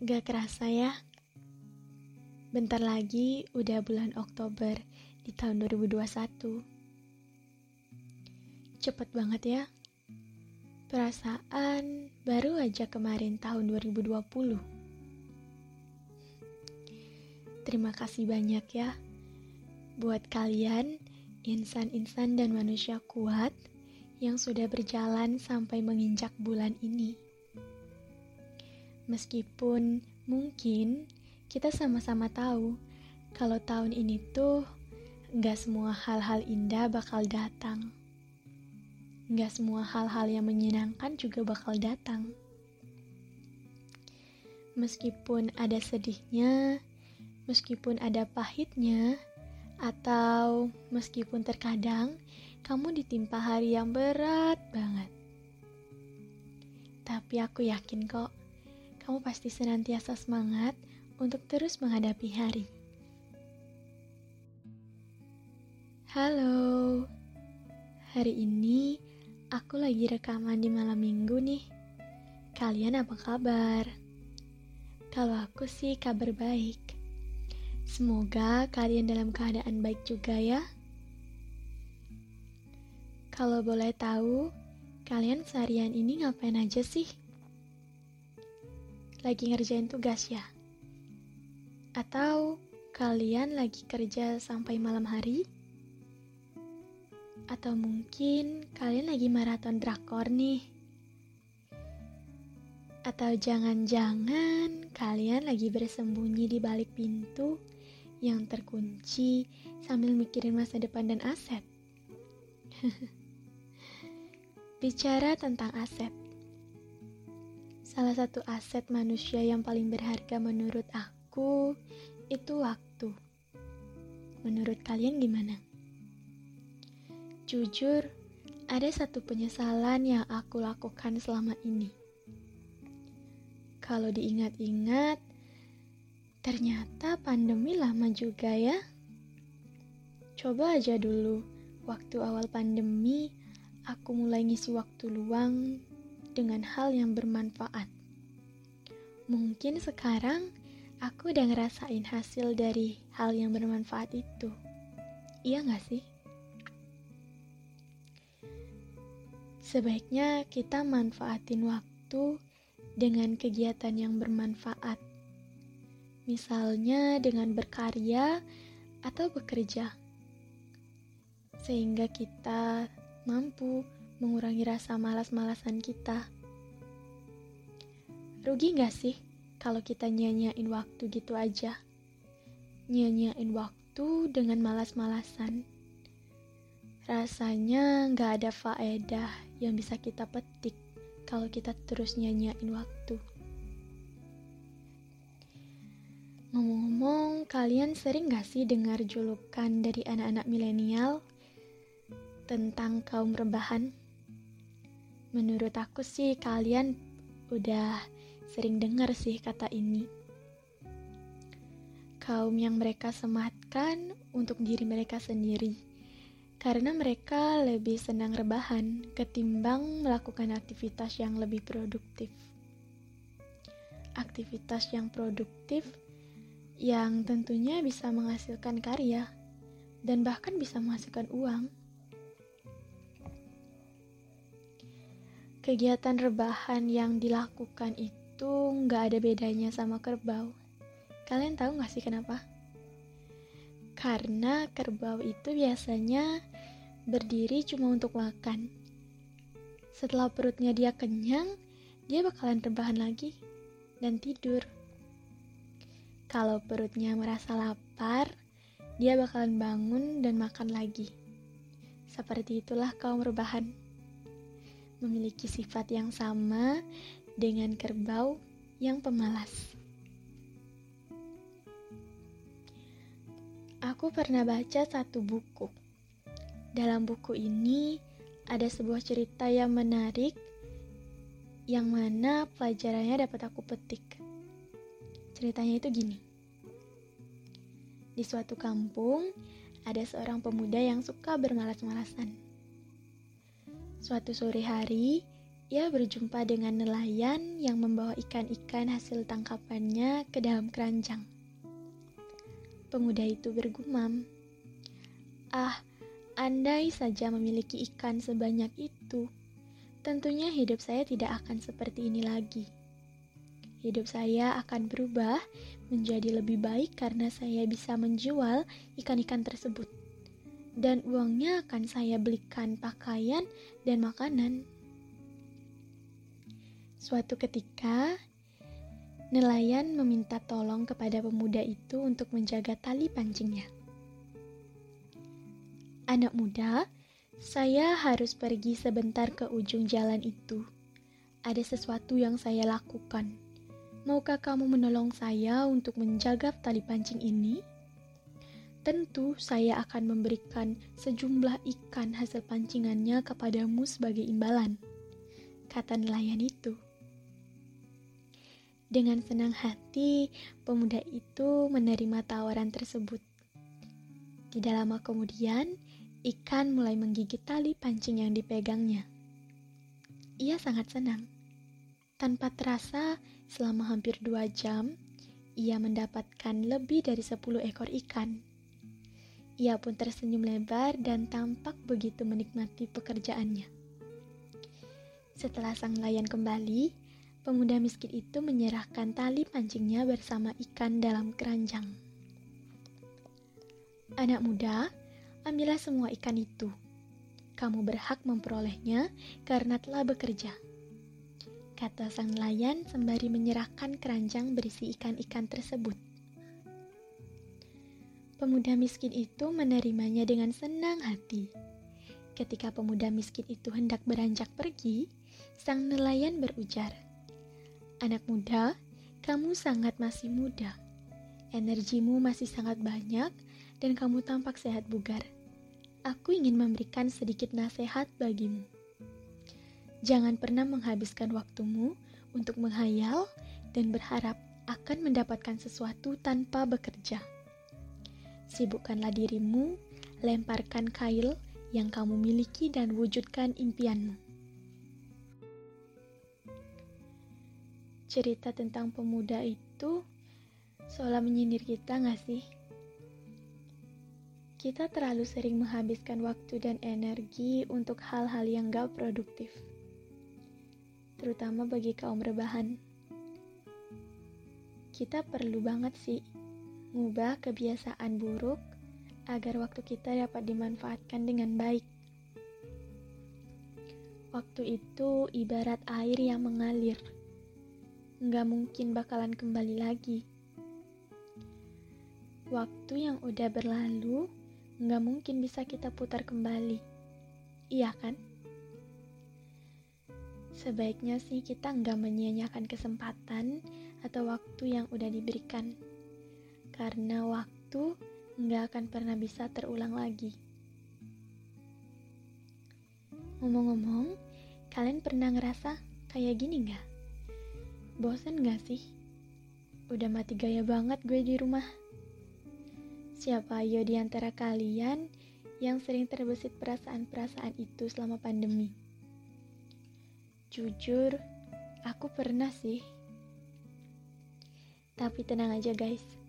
Gak kerasa ya, bentar lagi udah bulan Oktober di tahun 2021. Cepet banget ya. Perasaan baru aja kemarin tahun 2020. Terima kasih banyak ya buat kalian insan-insan dan manusia kuat yang sudah berjalan sampai menginjak bulan ini. Meskipun mungkin kita sama-sama tahu kalau tahun ini tuh nggak semua hal-hal indah bakal datang. Nggak semua hal-hal yang menyenangkan juga bakal datang. Meskipun ada sedihnya, meskipun ada pahitnya, atau meskipun terkadang kamu ditimpa hari yang berat banget. Tapi aku yakin kok, kamu pasti senantiasa semangat untuk terus menghadapi hari. Halo, hari ini aku lagi rekaman di malam minggu nih. Kalian apa kabar? Kalau aku sih kabar baik. Semoga kalian dalam keadaan baik juga ya. Kalau boleh tahu, kalian seharian ini ngapain aja sih? Lagi ngerjain tugas ya? Atau kalian lagi kerja sampai malam hari? Atau mungkin kalian lagi maraton drakor nih. Atau jangan-jangan kalian lagi bersembunyi di balik pintu yang terkunci sambil mikirin masa depan dan aset. Bicara tentang aset. Salah satu aset manusia yang paling berharga menurut aku itu waktu. Menurut kalian gimana? Jujur, ada satu penyesalan yang aku lakukan selama ini. Kalau diingat-ingat, ternyata pandemi lama juga ya. Coba aja dulu, waktu awal pandemi, aku mulai ngisi waktu luang dengan hal yang bermanfaat. Mungkin sekarang aku udah ngerasain hasil dari hal yang bermanfaat itu. Iya gak sih? Sebaiknya kita manfaatin waktu dengan kegiatan yang bermanfaat. Misalnya dengan berkarya atau bekerja. Sehingga kita mampu mengurangi rasa malas-malasan kita. Rugi gak sih kalau kita nyanyain waktu gitu aja? Nyanyain waktu dengan malas-malasan. Rasanya gak ada faedah yang bisa kita petik kalau kita terus nyanyain waktu. Ngomong-ngomong, kalian sering gak sih dengar julukan dari anak-anak milenial tentang kaum rebahan? Menurut aku sih kalian udah sering dengar sih kata ini. Kaum yang mereka sematkan untuk diri mereka sendiri karena mereka lebih senang rebahan ketimbang melakukan aktivitas yang lebih produktif. Aktivitas yang produktif yang tentunya bisa menghasilkan karya dan bahkan bisa menghasilkan uang. Kegiatan rebahan yang dilakukan itu nggak ada bedanya sama kerbau. Kalian tahu nggak sih kenapa? Karena kerbau itu biasanya berdiri cuma untuk makan. Setelah perutnya dia kenyang, dia bakalan rebahan lagi dan tidur. Kalau perutnya merasa lapar, dia bakalan bangun dan makan lagi. Seperti itulah kaum rebahan. Memiliki sifat yang sama dengan kerbau yang pemalas. Aku pernah baca satu buku. Dalam buku ini ada sebuah cerita yang menarik yang mana pelajarannya dapat aku petik. Ceritanya itu gini. Di suatu kampung ada seorang pemuda yang suka bermalas-malasan. Suatu sore hari, ia berjumpa dengan nelayan yang membawa ikan-ikan hasil tangkapannya ke dalam keranjang. Pemuda itu bergumam, "Ah, andai saja memiliki ikan sebanyak itu, tentunya hidup saya tidak akan seperti ini lagi." hidup saya akan berubah menjadi lebih baik karena saya bisa menjual ikan-ikan tersebut. Dan uangnya akan saya belikan pakaian dan makanan. Suatu ketika, nelayan meminta tolong kepada pemuda itu untuk menjaga tali pancingnya. Anak muda, saya harus pergi sebentar ke ujung jalan itu. Ada sesuatu yang saya lakukan Maukah kamu menolong saya untuk menjaga tali pancing ini? Tentu saya akan memberikan sejumlah ikan hasil pancingannya kepadamu sebagai imbalan, kata nelayan itu. Dengan senang hati, pemuda itu menerima tawaran tersebut. Tidak lama kemudian, ikan mulai menggigit tali pancing yang dipegangnya. Ia sangat senang. Tanpa terasa, Selama hampir dua jam, ia mendapatkan lebih dari sepuluh ekor ikan. Ia pun tersenyum lebar dan tampak begitu menikmati pekerjaannya. Setelah sang nelayan kembali, pemuda miskin itu menyerahkan tali pancingnya bersama ikan dalam keranjang. Anak muda, ambillah semua ikan itu. Kamu berhak memperolehnya karena telah bekerja kata sang nelayan sembari menyerahkan keranjang berisi ikan-ikan tersebut. Pemuda miskin itu menerimanya dengan senang hati. Ketika pemuda miskin itu hendak beranjak pergi, sang nelayan berujar, "Anak muda, kamu sangat masih muda. Energimu masih sangat banyak dan kamu tampak sehat bugar. Aku ingin memberikan sedikit nasihat bagimu." Jangan pernah menghabiskan waktumu untuk menghayal dan berharap akan mendapatkan sesuatu tanpa bekerja. Sibukkanlah dirimu, lemparkan kail yang kamu miliki dan wujudkan impianmu. Cerita tentang pemuda itu seolah menyindir kita gak sih? Kita terlalu sering menghabiskan waktu dan energi untuk hal-hal yang gak produktif terutama bagi kaum rebahan. Kita perlu banget sih ngubah kebiasaan buruk agar waktu kita dapat dimanfaatkan dengan baik. Waktu itu ibarat air yang mengalir, nggak mungkin bakalan kembali lagi. Waktu yang udah berlalu, nggak mungkin bisa kita putar kembali. Iya kan? Sebaiknya sih kita nggak menyia-nyiakan kesempatan atau waktu yang udah diberikan. Karena waktu nggak akan pernah bisa terulang lagi. Ngomong-ngomong, kalian pernah ngerasa kayak gini nggak? Bosen nggak sih? Udah mati gaya banget gue di rumah. Siapa ayo di antara kalian yang sering terbesit perasaan-perasaan itu selama pandemi? Jujur, aku pernah sih. Tapi tenang aja guys,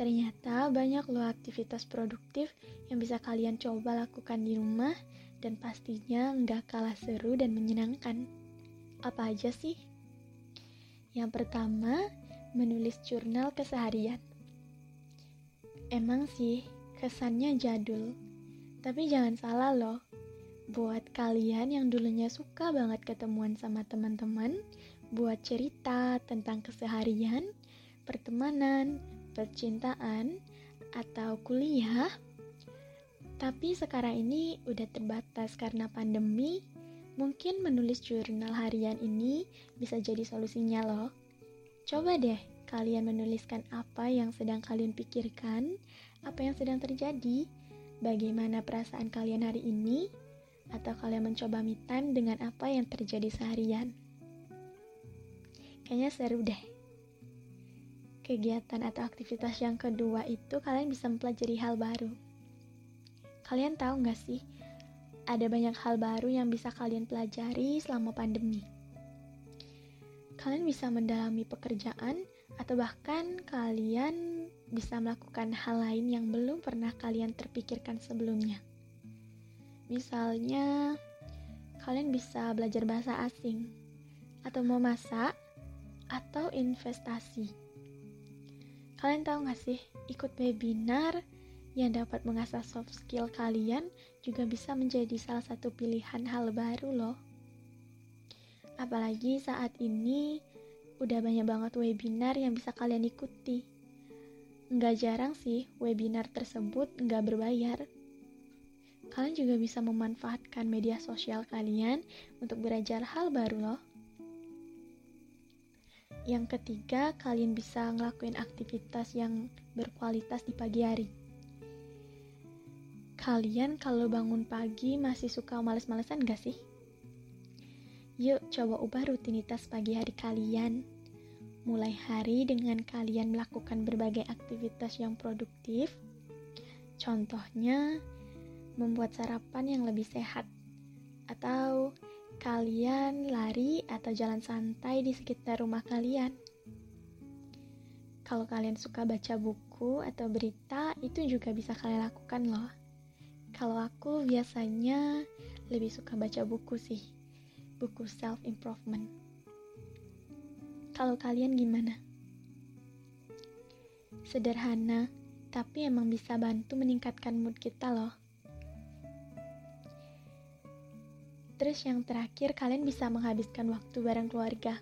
ternyata banyak loh aktivitas produktif yang bisa kalian coba lakukan di rumah dan pastinya nggak kalah seru dan menyenangkan. Apa aja sih? Yang pertama, menulis jurnal keseharian. Emang sih, kesannya jadul. Tapi jangan salah loh, buat kalian yang dulunya suka banget ketemuan sama teman-teman, buat cerita tentang keseharian, pertemanan, percintaan, atau kuliah. Tapi sekarang ini udah terbatas karena pandemi, mungkin menulis jurnal harian ini bisa jadi solusinya loh. Coba deh kalian menuliskan apa yang sedang kalian pikirkan, apa yang sedang terjadi, bagaimana perasaan kalian hari ini, atau kalian mencoba me time dengan apa yang terjadi seharian. Kayaknya seru deh. Kegiatan atau aktivitas yang kedua itu kalian bisa mempelajari hal baru. Kalian tahu gak sih, ada banyak hal baru yang bisa kalian pelajari selama pandemi. kalian bisa mendalami pekerjaan atau bahkan kalian bisa melakukan hal lain yang belum pernah kalian terpikirkan sebelumnya. Misalnya, kalian bisa belajar bahasa asing, atau mau masak, atau investasi. Kalian tahu gak sih, ikut webinar yang dapat mengasah soft skill kalian juga bisa menjadi salah satu pilihan hal baru loh. Apalagi saat ini udah banyak banget webinar yang bisa kalian ikuti. Nggak jarang sih webinar tersebut nggak berbayar. Kalian juga bisa memanfaatkan media sosial kalian untuk belajar hal baru loh. Yang ketiga, kalian bisa ngelakuin aktivitas yang berkualitas di pagi hari. Kalian kalau bangun pagi masih suka males-malesan gak sih? Yuk coba ubah rutinitas pagi hari kalian. Mulai hari dengan kalian melakukan berbagai aktivitas yang produktif. Contohnya, membuat sarapan yang lebih sehat, atau kalian lari atau jalan santai di sekitar rumah kalian. Kalau kalian suka baca buku atau berita, itu juga bisa kalian lakukan loh. Kalau aku biasanya lebih suka baca buku sih, buku self improvement. Kalau kalian gimana? Sederhana, tapi emang bisa bantu meningkatkan mood kita loh. Terus yang terakhir, kalian bisa menghabiskan waktu bareng keluarga.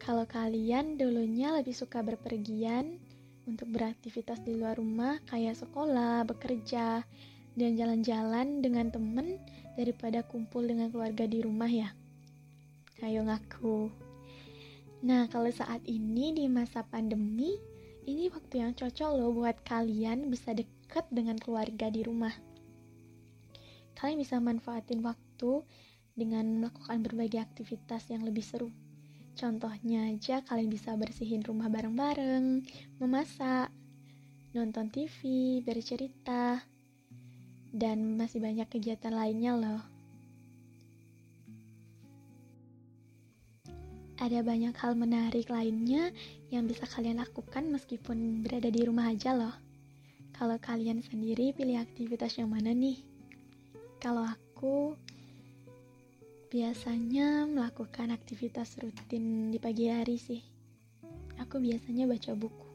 Kalau kalian dulunya lebih suka berpergian untuk beraktivitas di luar rumah kayak sekolah, bekerja, dan jalan-jalan dengan temen daripada kumpul dengan keluarga di rumah ya. Ayo ngaku. Nah, kalau saat ini di masa pandemi, ini waktu yang cocok loh buat kalian bisa deket dengan keluarga di rumah kalian bisa manfaatin waktu dengan melakukan berbagai aktivitas yang lebih seru. Contohnya aja kalian bisa bersihin rumah bareng-bareng, memasak, nonton TV, bercerita, dan masih banyak kegiatan lainnya loh. Ada banyak hal menarik lainnya yang bisa kalian lakukan meskipun berada di rumah aja loh. Kalau kalian sendiri pilih aktivitas yang mana nih? Kalau aku biasanya melakukan aktivitas rutin di pagi hari sih. Aku biasanya baca buku.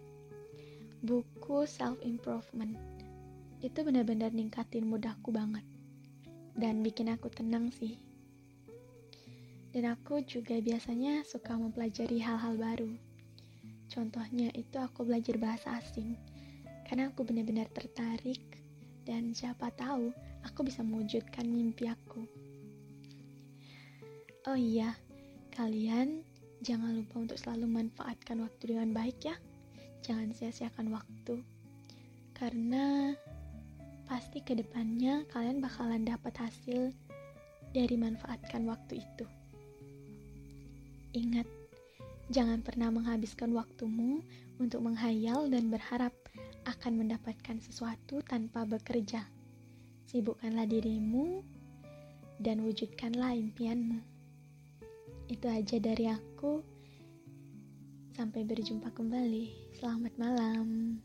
Buku self improvement. Itu benar-benar ningkatin mood aku banget. Dan bikin aku tenang sih. Dan aku juga biasanya suka mempelajari hal-hal baru. Contohnya itu aku belajar bahasa asing. Karena aku benar-benar tertarik dan siapa tahu aku bisa mewujudkan mimpi aku. Oh iya, kalian jangan lupa untuk selalu manfaatkan waktu dengan baik ya. Jangan sia-siakan waktu. Karena pasti ke depannya kalian bakalan dapat hasil dari manfaatkan waktu itu. Ingat, jangan pernah menghabiskan waktumu untuk menghayal dan berharap akan mendapatkan sesuatu tanpa bekerja. Sibukkanlah dirimu dan wujudkanlah impianmu. Itu aja dari aku. Sampai berjumpa kembali. Selamat malam.